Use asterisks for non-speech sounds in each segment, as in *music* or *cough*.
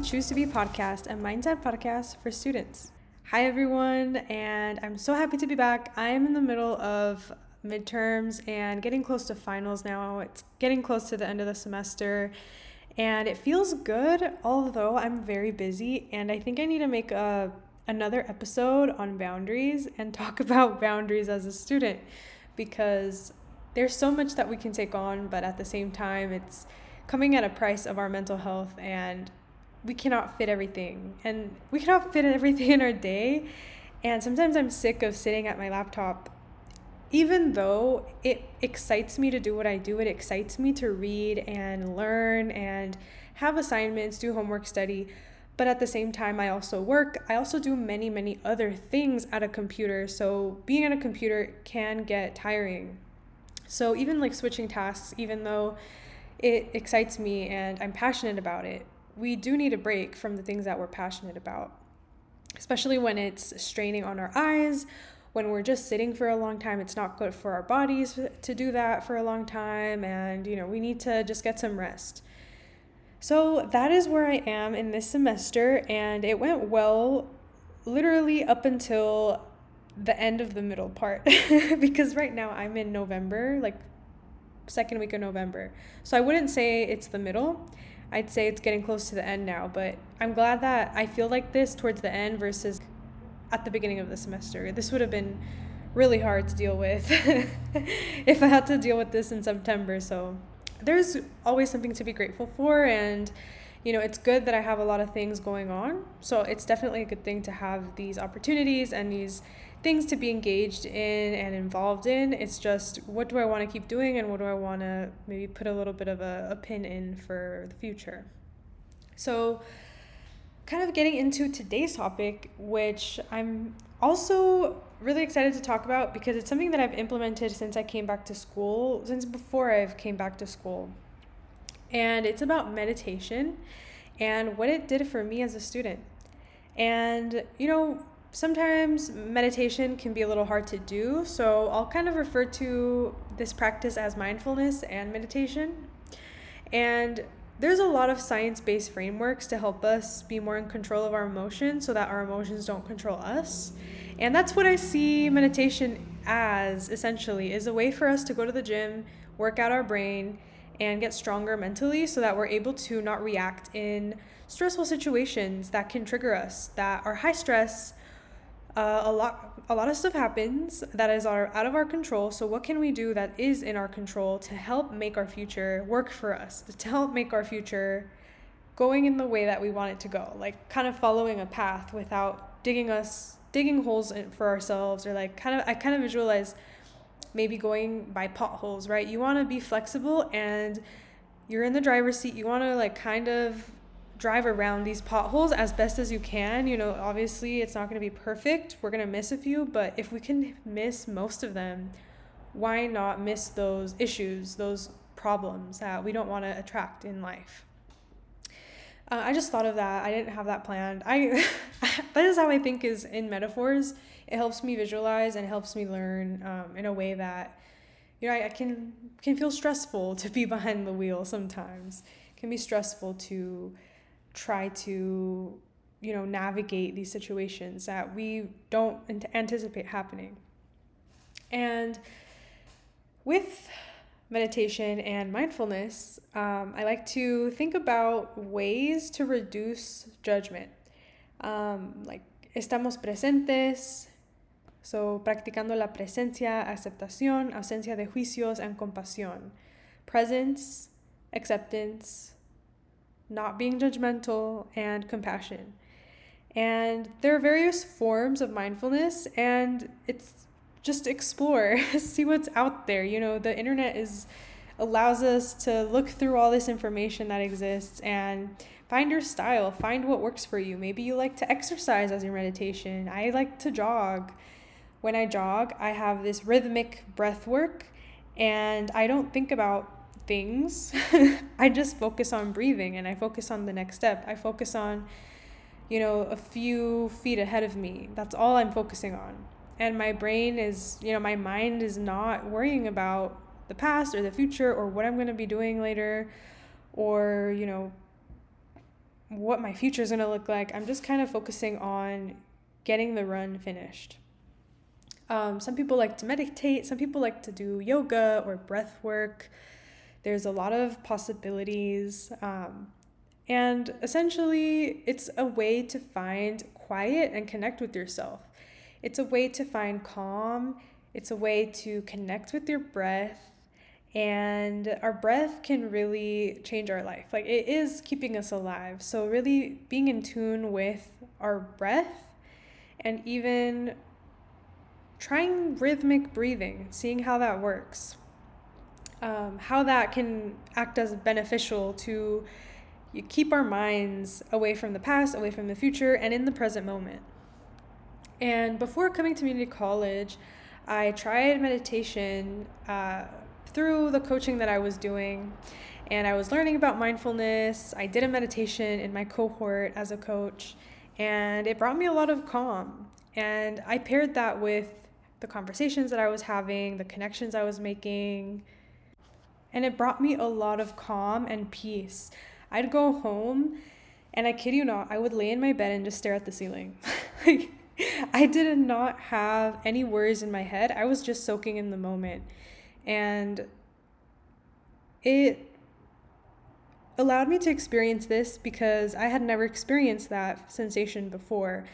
the Choose to Be podcast, a mindset podcast for students. Hi, everyone, and I'm so happy to be back. I am in the middle of midterms and getting close to finals now. It's getting close to the end of the semester, and it feels good, although I'm very busy, and I think I need to make a another episode on boundaries and *laughs* talk about boundaries as a student because there's so much that we can take on, but at the same time, it's coming at a price of our mental health and we cannot fit everything and we cannot fit everything in our day. And sometimes i'm sick of sitting at my laptop. Even though it excites me to do what i do it excites me to read and learn and have assignments do homework study. But at the same time i also work. I also do many many other things at a computer. So being at a computer can get tiring. So even like switching tasks even though it excites me and I'm passionate about it, we do need a break from the things that we're passionate about, especially when it's straining on our eyes. When we're just sitting for a long time, it's not good for our bodies to do that for a long time, and you know, we need to just get some rest. So that is where I am in this semester, and it went well literally up until the end of the middle part *laughs* because right now I'm in November, like second week of November. So I wouldn't say it's the middle. I'd say it's getting close to the end now, but I'm glad that I feel like this towards the end versus at the beginning of the semester. This would have been really hard to deal with *laughs* if I had to deal with this in September. So there's always something to be grateful for and you know, it's good that I have a lot of things going on. So it's definitely a good thing to have these opportunities and these things to be engaged in and involved in. It's just what do I want to keep doing and what do I want to maybe put a little bit of a, a pin in for the future. So, kind of getting into today's topic, which I'm also really excited to talk about because it's something that I've implemented since I came back to school, since before I've came back to school. And it's about meditation and what it did for me as a student. And, you know, sometimes meditation can be a little hard to do, so I'll kind of refer to this practice as mindfulness and meditation. And there's a lot of science based frameworks to help us be more in control of our emotions so that our emotions don't control us. And that's what I see meditation as essentially is a way for us to go to the gym, work out our brain, and get stronger mentally so that we're able to not react in stressful situations that can trigger us, that are high stress, uh, a lot a lot of stuff happens that is our, out of our control. So what can we do that is in our control to help make our future work for us to help make our future going in the way that we want it to go? Like kind of following a path without digging us digging holes in, for ourselves or like kind of i kind of visualize maybe going by potholes right? You want to be flexible and you're in the driver's seat. You want to like kind of drive around these potholes as best as you can. You know, obviously it's not going to be perfect. We're going to miss a few, but if we can miss most of them, why not miss those issues, those problems that we don't want to attract in life? Uh, I just thought of that. I didn't have that planned. I *laughs* that is how I think is in metaphors. It helps me visualize and helps me learn um, in a way that you know I, I can can feel stressful *laughs* to be behind the wheel sometimes. It can be stressful to try to you know navigate these situations that we don't anticipate happening. And with meditation and mindfulness um, i like to think about ways to reduce judgment. Um, like estamos presentes so practicando la presencia aceptación ausencia de juicios and compasión. Presence acceptance not being judgmental, and compassion. And there are various forms of mindfulness, and it's just explore, *laughs* see what's out there. You know, the internet is allows us to look through all this information that exists and find your style, find what works for you. Maybe you like to exercise as your meditation. I like to jog. When I jog, I have this rhythmic breath work and I don't think about things, *laughs* I just focus on breathing and I focus on the next step. I focus on, you know, a few feet ahead of me. That's all I'm focusing on. And my brain is, you know, my mind is not worrying about the past or the future or what I'm going to be doing later or, you know, what my future is going to look like. I'm just kind of focusing on getting the run finished. Um, some people like to meditate, some people like to do yoga or breath work. There's a lot of possibilities. Um, and essentially, it's a way to find quiet and connect with yourself. It's a way to find calm, it's a way to connect with your breath. And our breath can really change our life. Like it is keeping us alive. So, really being in tune with our breath and even trying rhythmic breathing, seeing how that works, um, how that can act as beneficial to keep our minds away from the past, away from the future, and in the present moment. And before coming to community college, I tried meditation uh, through the coaching that I was doing. And I was learning about mindfulness. I did a meditation in my cohort as a coach, and it brought me a lot of calm. And I paired that with the conversations that I was having, the connections I was making, and it brought me a lot of calm and peace. I'd go home, and I kid you not, I would lay in my bed and just stare at the ceiling. *laughs* like, I did not have any worries in my head. I was just soaking in the moment. And it allowed me to experience this because I had never experienced that sensation before.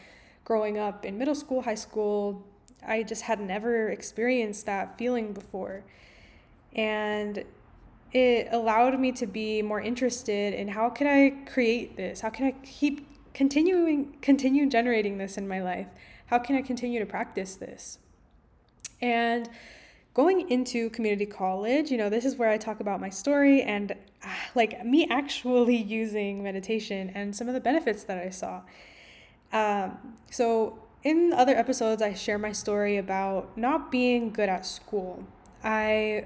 Growing up in middle school, high school, I just had never experienced that feeling before. And it allowed me to be more interested in how can I create this? How can I keep continuing continue generating this in my life? How can I continue to practice this? And going into community college, you know, this is where I talk about my story and uh, like me actually *laughs* using meditation and some of the benefits that I saw. Um, so in other episodes, I share my story about not being good at school. I,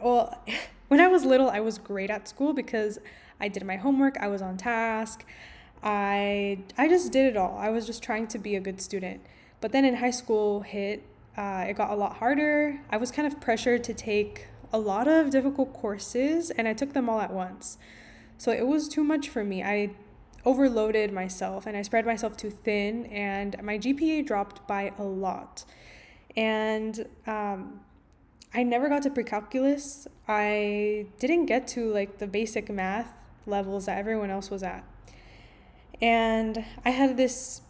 well, *laughs* when I was little, I was great at school because I did my homework, I was on task. I I just did it all. I was just trying to be a good student. But then in high school hit, uh, it got a lot harder. I was kind of pressured to take a lot of difficult courses, and I took them all at once. So it was too much for me. I overloaded myself and I spread myself too thin, and my GPA dropped by a lot. And um, I never got to pre-calculus. I didn't get to like the basic math levels that everyone else was at. And I had this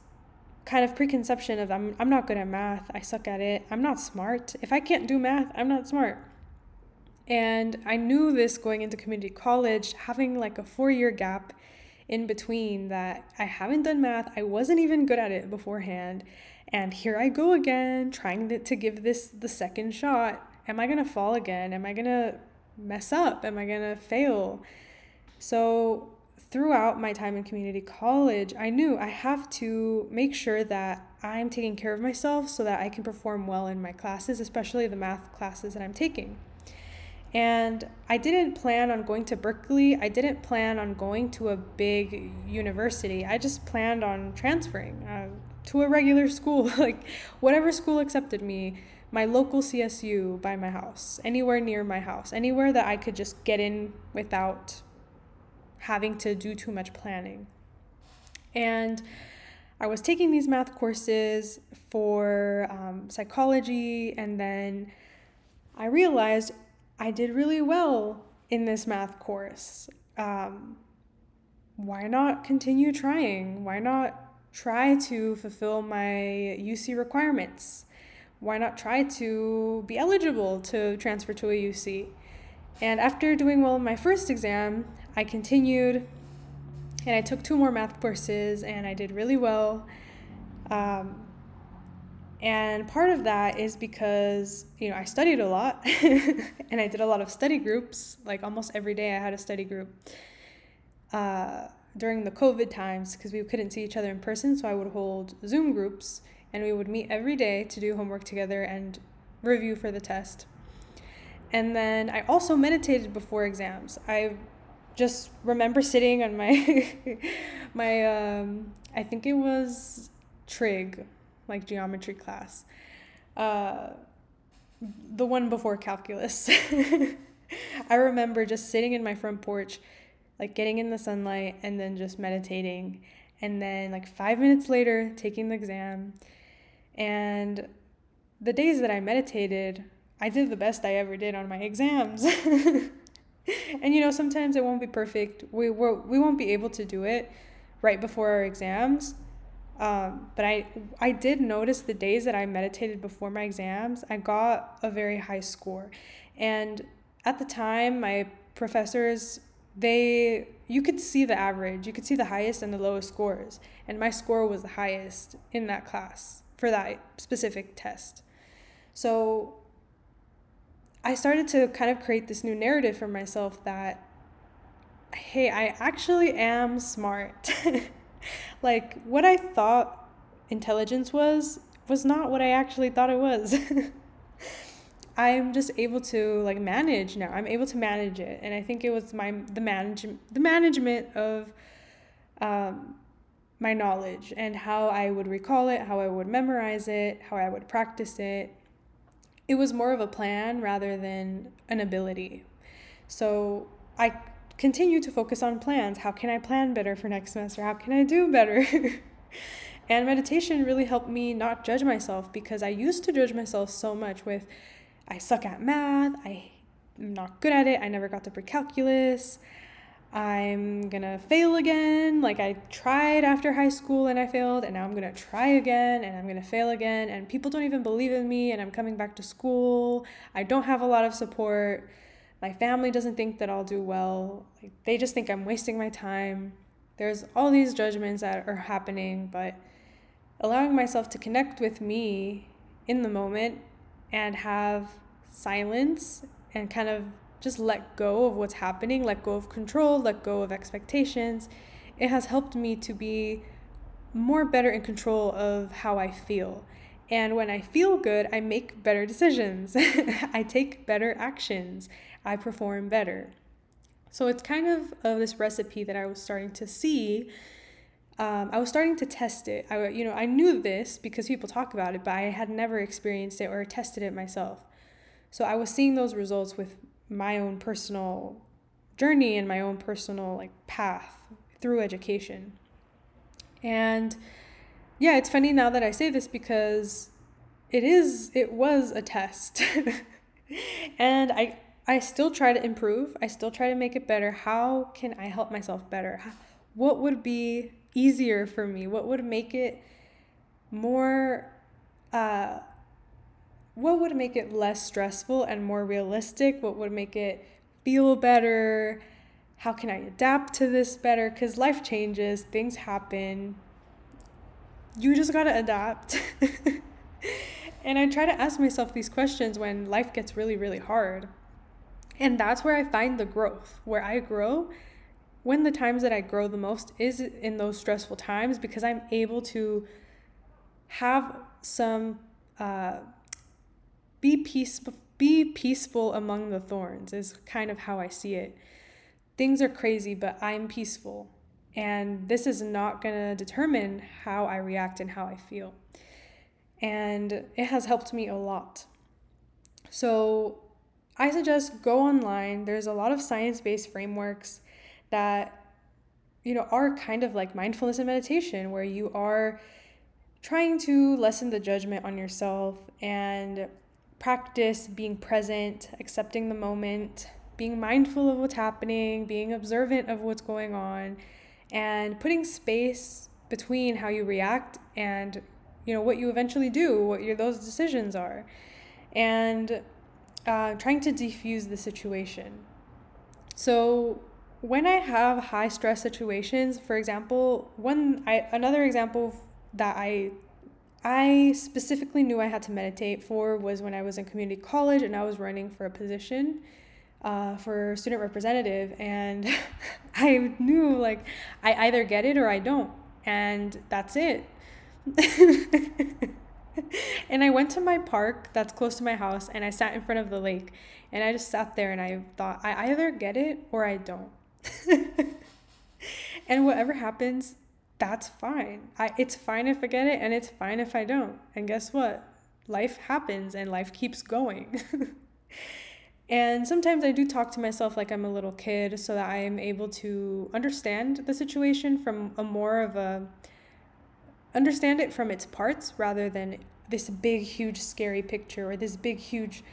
kind of preconception of I'm I'm not good at math. I suck at it. I'm not smart. If I can't do math, I'm not smart. And I knew this going into community college, having like a 4-year gap in between that I haven't done math. I wasn't even good at it beforehand. And here I go again trying to, to give this the second shot am I going to fall again? Am I going to mess up? Am I going to fail? So, throughout my time in community college, I knew I have to make sure that I'm taking care of myself so that I can perform well in my classes, especially the math classes that I'm taking. And I didn't plan on going to Berkeley. I didn't plan on going to a big university. I just planned on transferring uh, to a regular school, *laughs* like whatever school accepted me my local CSU by my house, anywhere near my house, anywhere that I could just get in without having to do too much planning. And I was taking these math courses for um, psychology, and then I realized I did really well in this math course. Um, why not continue trying? Why not try to fulfill my UC requirements? Why not try to be eligible to transfer to a UC? And after doing well in my first exam, I continued and I took two more math courses and I did really well. Um, and part of that is because, you know, I studied a lot *laughs* and I did a lot of study groups. Like almost every day I had a study group uh, during the COVID times because we couldn't see each other in person. So I would hold Zoom groups and we would meet every day to do homework together and review for the test. And then I also meditated before exams. I just remember sitting on my *laughs* my um, I think it was trig, like geometry class. Uh, the one before calculus. *laughs* I remember just sitting in my front porch, like getting in the sunlight and then just meditating. And then, like, five minutes later, taking the exam. And the days that I meditated, I did the best I ever did on my exams. *laughs* and you know, sometimes it won't be perfect. We we won't be able to do it right before our exams. Um, but I I did notice the days that I meditated before my exams, I got a very high score. And at the time, my professors they you could see the average, you could see the highest and the lowest scores, and my score was the highest in that class for that specific test. So I started to kind of create this new narrative for myself that, hey, I actually am smart. *laughs* like, what I thought intelligence was, was not what I actually thought it was. *laughs* I'm just able to like manage now. I'm able to manage it, and I think it was my the manage the management of um, my knowledge and how I would recall it, how I would memorize it, how I would practice it, it was more of a plan rather than an ability. So I continue to focus on plans. How can I plan better for next semester? How can I do better? *laughs* and meditation really helped me not judge myself because I used to judge myself so much with I suck at math, I'm not good at it, I never got to pre-calculus. I'm gonna fail again. Like I tried after high school and I failed, and now I'm gonna try again and I'm gonna fail again. And people don't even believe in me, and I'm coming back to school. I don't have a lot of support. My family doesn't think that I'll do well. Like, they just think I'm wasting my time. There's all these judgments that are happening, but allowing myself to connect with me in the moment and have silence and kind of just let go of what's happening, let go of control, let go of expectations. It has helped me to be more better in control of how I feel. And when I feel good, I make better decisions. *laughs* I take better actions. I perform better. So it's kind of, of this recipe that I was starting to see. Um, I was starting to test it. I, you know, I knew this because people talk about it, but I had never experienced it or tested it myself. So I was seeing those results with my own personal journey and my own personal like path through education. And yeah, it's funny now that I say this because it is it was a test. *laughs* and I I still try to improve. I still try to make it better. How can I help myself better? What would be easier for me? What would make it more uh what would make it less stressful and more realistic? What would make it feel better? How can I adapt to this better? Because life changes, things happen. You just gotta adapt. *laughs* and I try to ask myself these questions when life gets really, really hard. And that's where I find the growth. Where I grow, when the times that I grow the most is in those stressful times because I'm able to have some. Uh, be peaceful be peaceful among the thorns is kind of how I see it. Things are crazy, but I'm peaceful. And this is not going to determine how I react and how I feel. And it has helped me a lot. So I suggest go online. There's a lot of science based frameworks that, you know, are kind of like mindfulness and meditation, where you are trying to lessen the judgment on yourself and practice being present, accepting the moment, being mindful of what's happening, being observant of what's going on, and putting space between how you react and you know what you eventually do, what your those decisions are, and uh, trying to defuse the situation. So when I have high stress situations, for example, one I, another example that I I specifically knew I had to meditate for was when I was in community college and I was running for a position uh, for student representative. And *laughs* I knew like I either get it or I don't. And that's it. *laughs* and I went to my park that's close to my house and I sat in front of the lake and I just sat there and I thought, I either get it or I don't. *laughs* and whatever happens, that's fine. I, it's fine if I get it and it's fine if I don't. And guess what? Life happens and life keeps going. *laughs* And sometimes I do talk to myself like I'm a little kid so that I am able to understand the situation from a more of a understand it from its parts rather than this big huge scary picture or this big huge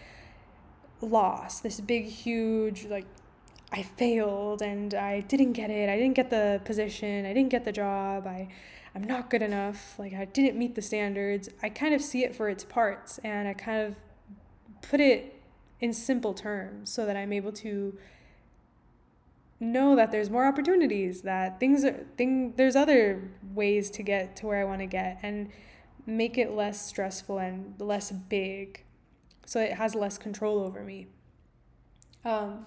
loss, this big huge like I failed and I didn't get it. I didn't get the position. I didn't get the job. I I'm not good enough. Like I didn't meet the standards. I kind of see it for its parts and I kind of put it in simple terms so that I'm able to know that there's more opportunities, that things are thing there's other ways to get to where I want to get and make it less stressful and less big so it has less control over me. Um,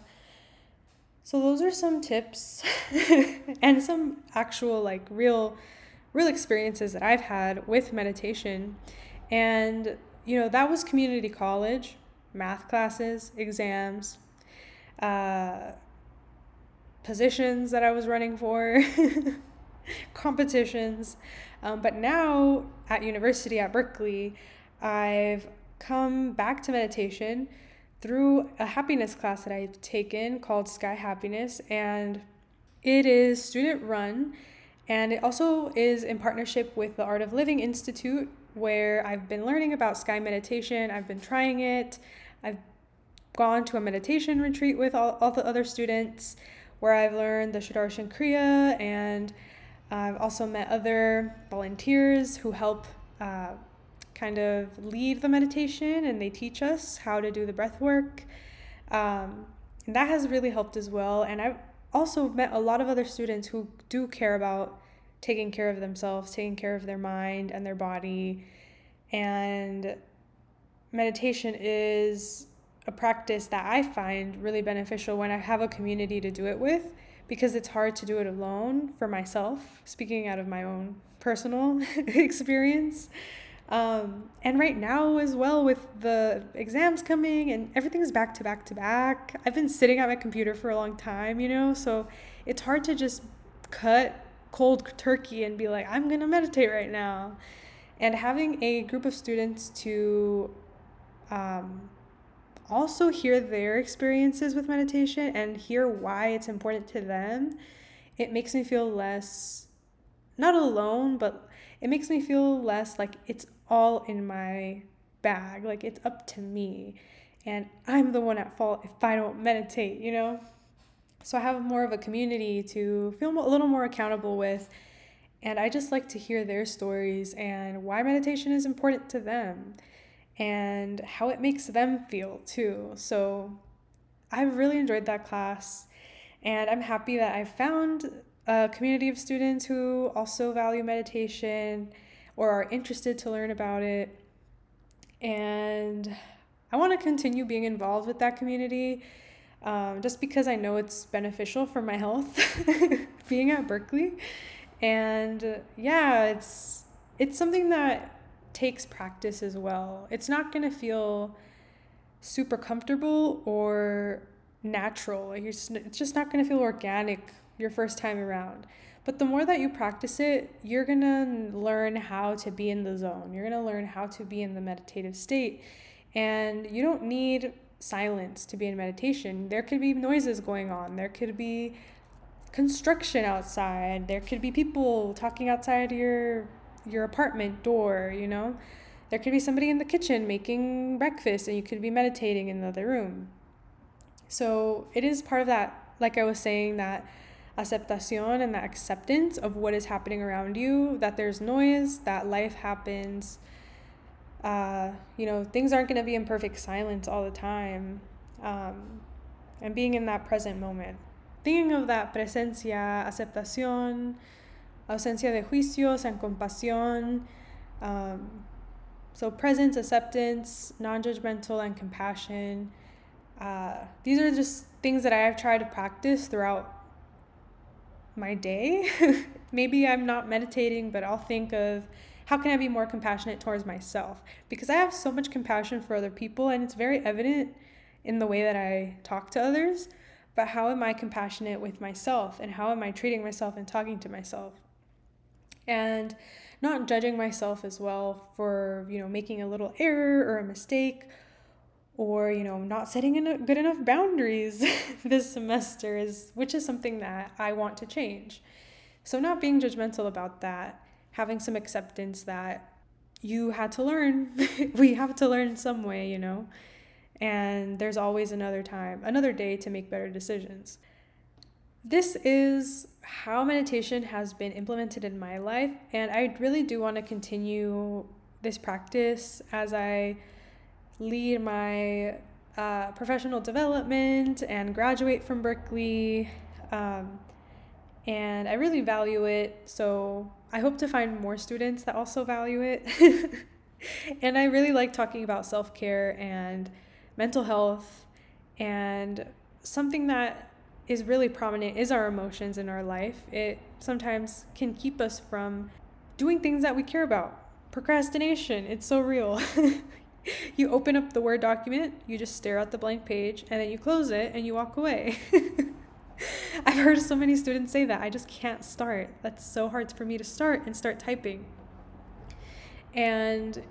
so those are some tips *laughs* and some actual like real real experiences that I've had with meditation. And you know, that was community college math classes, exams, uh, positions that I was running for, *laughs* competitions. Um, but now at university at Berkeley, I've come back to meditation through a happiness class that I've taken called Sky Happiness. And it is student run. And it also is in partnership with the Art of Living Institute, where I've been learning about sky meditation. I've been trying it. I've gone to a meditation retreat with all, all the other students where I've learned the Sudarshan Kriya and I've also met other volunteers who help uh, kind of lead the meditation and they teach us how to do the breath work. Um, and that has really helped as well. And I've also met a lot of other students who do care about taking care of themselves, taking care of their mind and their body. And meditation is a practice that I find really beneficial when I have a community to do it with because it's hard to do it alone for myself, speaking out of my own personal *laughs* experience. Um, and right now, as well, with the exams coming and everything's back to back to back, I've been sitting at my computer for a long time, you know, so it's hard to just cut cold turkey and be like, I'm gonna meditate right now. And having a group of students to um, also hear their experiences with meditation and hear why it's important to them, it makes me feel less, not alone, but it makes me feel less like it's all in my bag. Like it's up to me. And I'm the one at fault if I don't meditate, you know? So I have more of a community to feel a little more accountable with. And I just like to hear their stories and why meditation is important to them and how it makes them feel too. So I've really enjoyed that class, and I'm happy that I found a community of students who also value meditation or are interested to learn about it. And I want to continue being involved with that community um, just because I know it's beneficial for my health *laughs* being at Berkeley. And yeah, it's it's something that takes practice as well. It's not going to feel super comfortable or natural. You're it's just not going to feel organic your first time around. But the more that you practice it, you're going to learn how to be in the zone. You're going to learn how to be in the meditative state. And you don't need silence to be in meditation. There could be noises going on. There could be construction outside. There could be people talking outside your your apartment door, you know? There could be somebody in the kitchen making breakfast and you could be meditating in the other room. So it is part of that, like I was saying, that aceptación and that acceptance of what is happening around you, that there's noise, that life happens. Uh, you know, things aren't going to be in perfect silence all the time. Um, and being in that present moment. Thinking of that presencia, aceptación, ausencia de juicios and compasión. Um, so, presence, acceptance, non judgmental, and compassion. Uh, these are just things that I have tried to practice throughout my day. *laughs* Maybe I'm not meditating, but I'll think of how can I be more compassionate towards myself? Because I have so much compassion for other people, and it's very evident in the way that I talk to others. But how am I compassionate with myself? And how am I treating myself and talking to myself? and not judging myself as well for, you know, making a little error or a mistake or you know not setting in good enough boundaries *laughs* this semester is which is something that I want to change. So not being judgmental about that, having some acceptance that you had to learn. *laughs* we have to learn some way, you know. And there's always another time, another day to make better decisions. This is how meditation has been implemented in my life, and I really do want to continue this practice as I lead my uh, professional development and graduate from Berkeley. Um, and I really value it. So I hope to find more students that also value it. *laughs* and I really like talking about self care and mental health. And something that is really prominent is our emotions in our life. It sometimes can keep us from doing things that we care about. Procrastination, it's so real. *laughs* *laughs* you open up the Word document, you just stare at the blank page, and then you close it and you walk away. *laughs* I've heard so many students say that. I just can't start. That's so hard for me to start and start typing. And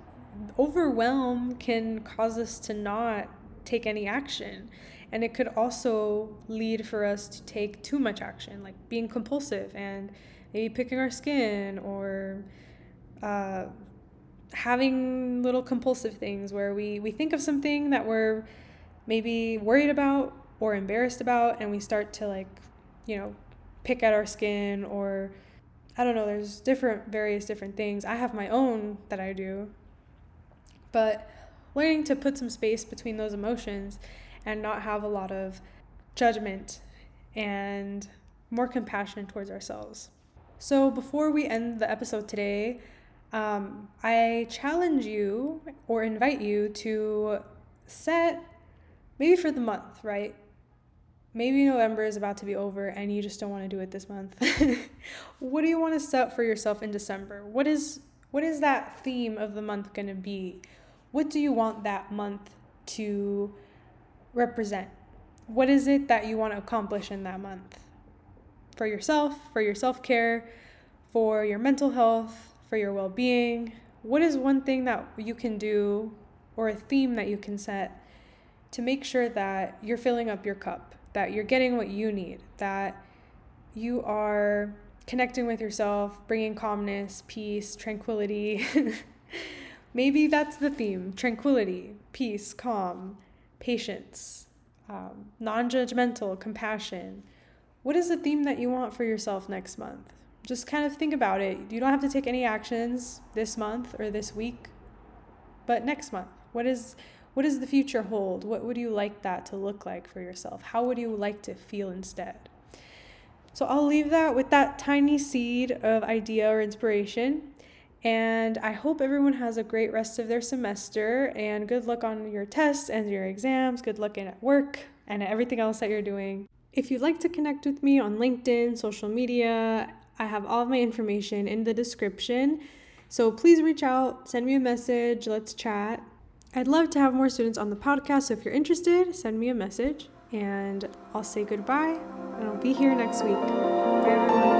overwhelm can cause us to not take any action. And it could also lead for us to take too much action, like being compulsive and maybe picking our skin or uh, having little compulsive things where we, we think of something that we're maybe worried about or embarrassed about and we start to like you know pick at our skin or i don't know there's different various different things. I have my own that i do. But learning to put some space between those emotions and not have a lot of judgment and more compassion towards ourselves. So before we end the episode today um, i challenge you or invite you to set maybe for the month right maybe November is about to be over and you just don't want to do it this month. *laughs* what do you want to set for yourself in December? What is what is that theme of the month going to be? What do you want that month to represent? What is it that you want to accomplish in that month? For yourself, for your self-care, for your mental health, for your well-being? What is one thing that you can do or a theme that you can set to make sure that you're filling up your cup? that you're getting what you need, that you are connecting with yourself, bringing calmness, peace, tranquility. *laughs* Maybe that's the theme tranquility, peace, calm, patience, um, non judgmental, compassion. What is the theme that you want for yourself next month? Just kind of think about it. You don't have to take any actions this month or this week, but next month. What is what does the future hold? What would you like that to look like for yourself? How would you like to feel instead? So I'll leave that with that tiny seed of idea or inspiration. And I hope everyone has a great rest of their semester and good luck on your tests and your exams. Good luck at work and everything else that you're doing. If you'd like to connect with me on LinkedIn, social media, I have all of my information in the description. So please reach out, send me a message, let's chat. I'd love to have more students on the podcast, so if you're interested, send me a message and I'll say goodbye and I'll be here next week. Bye, everyone.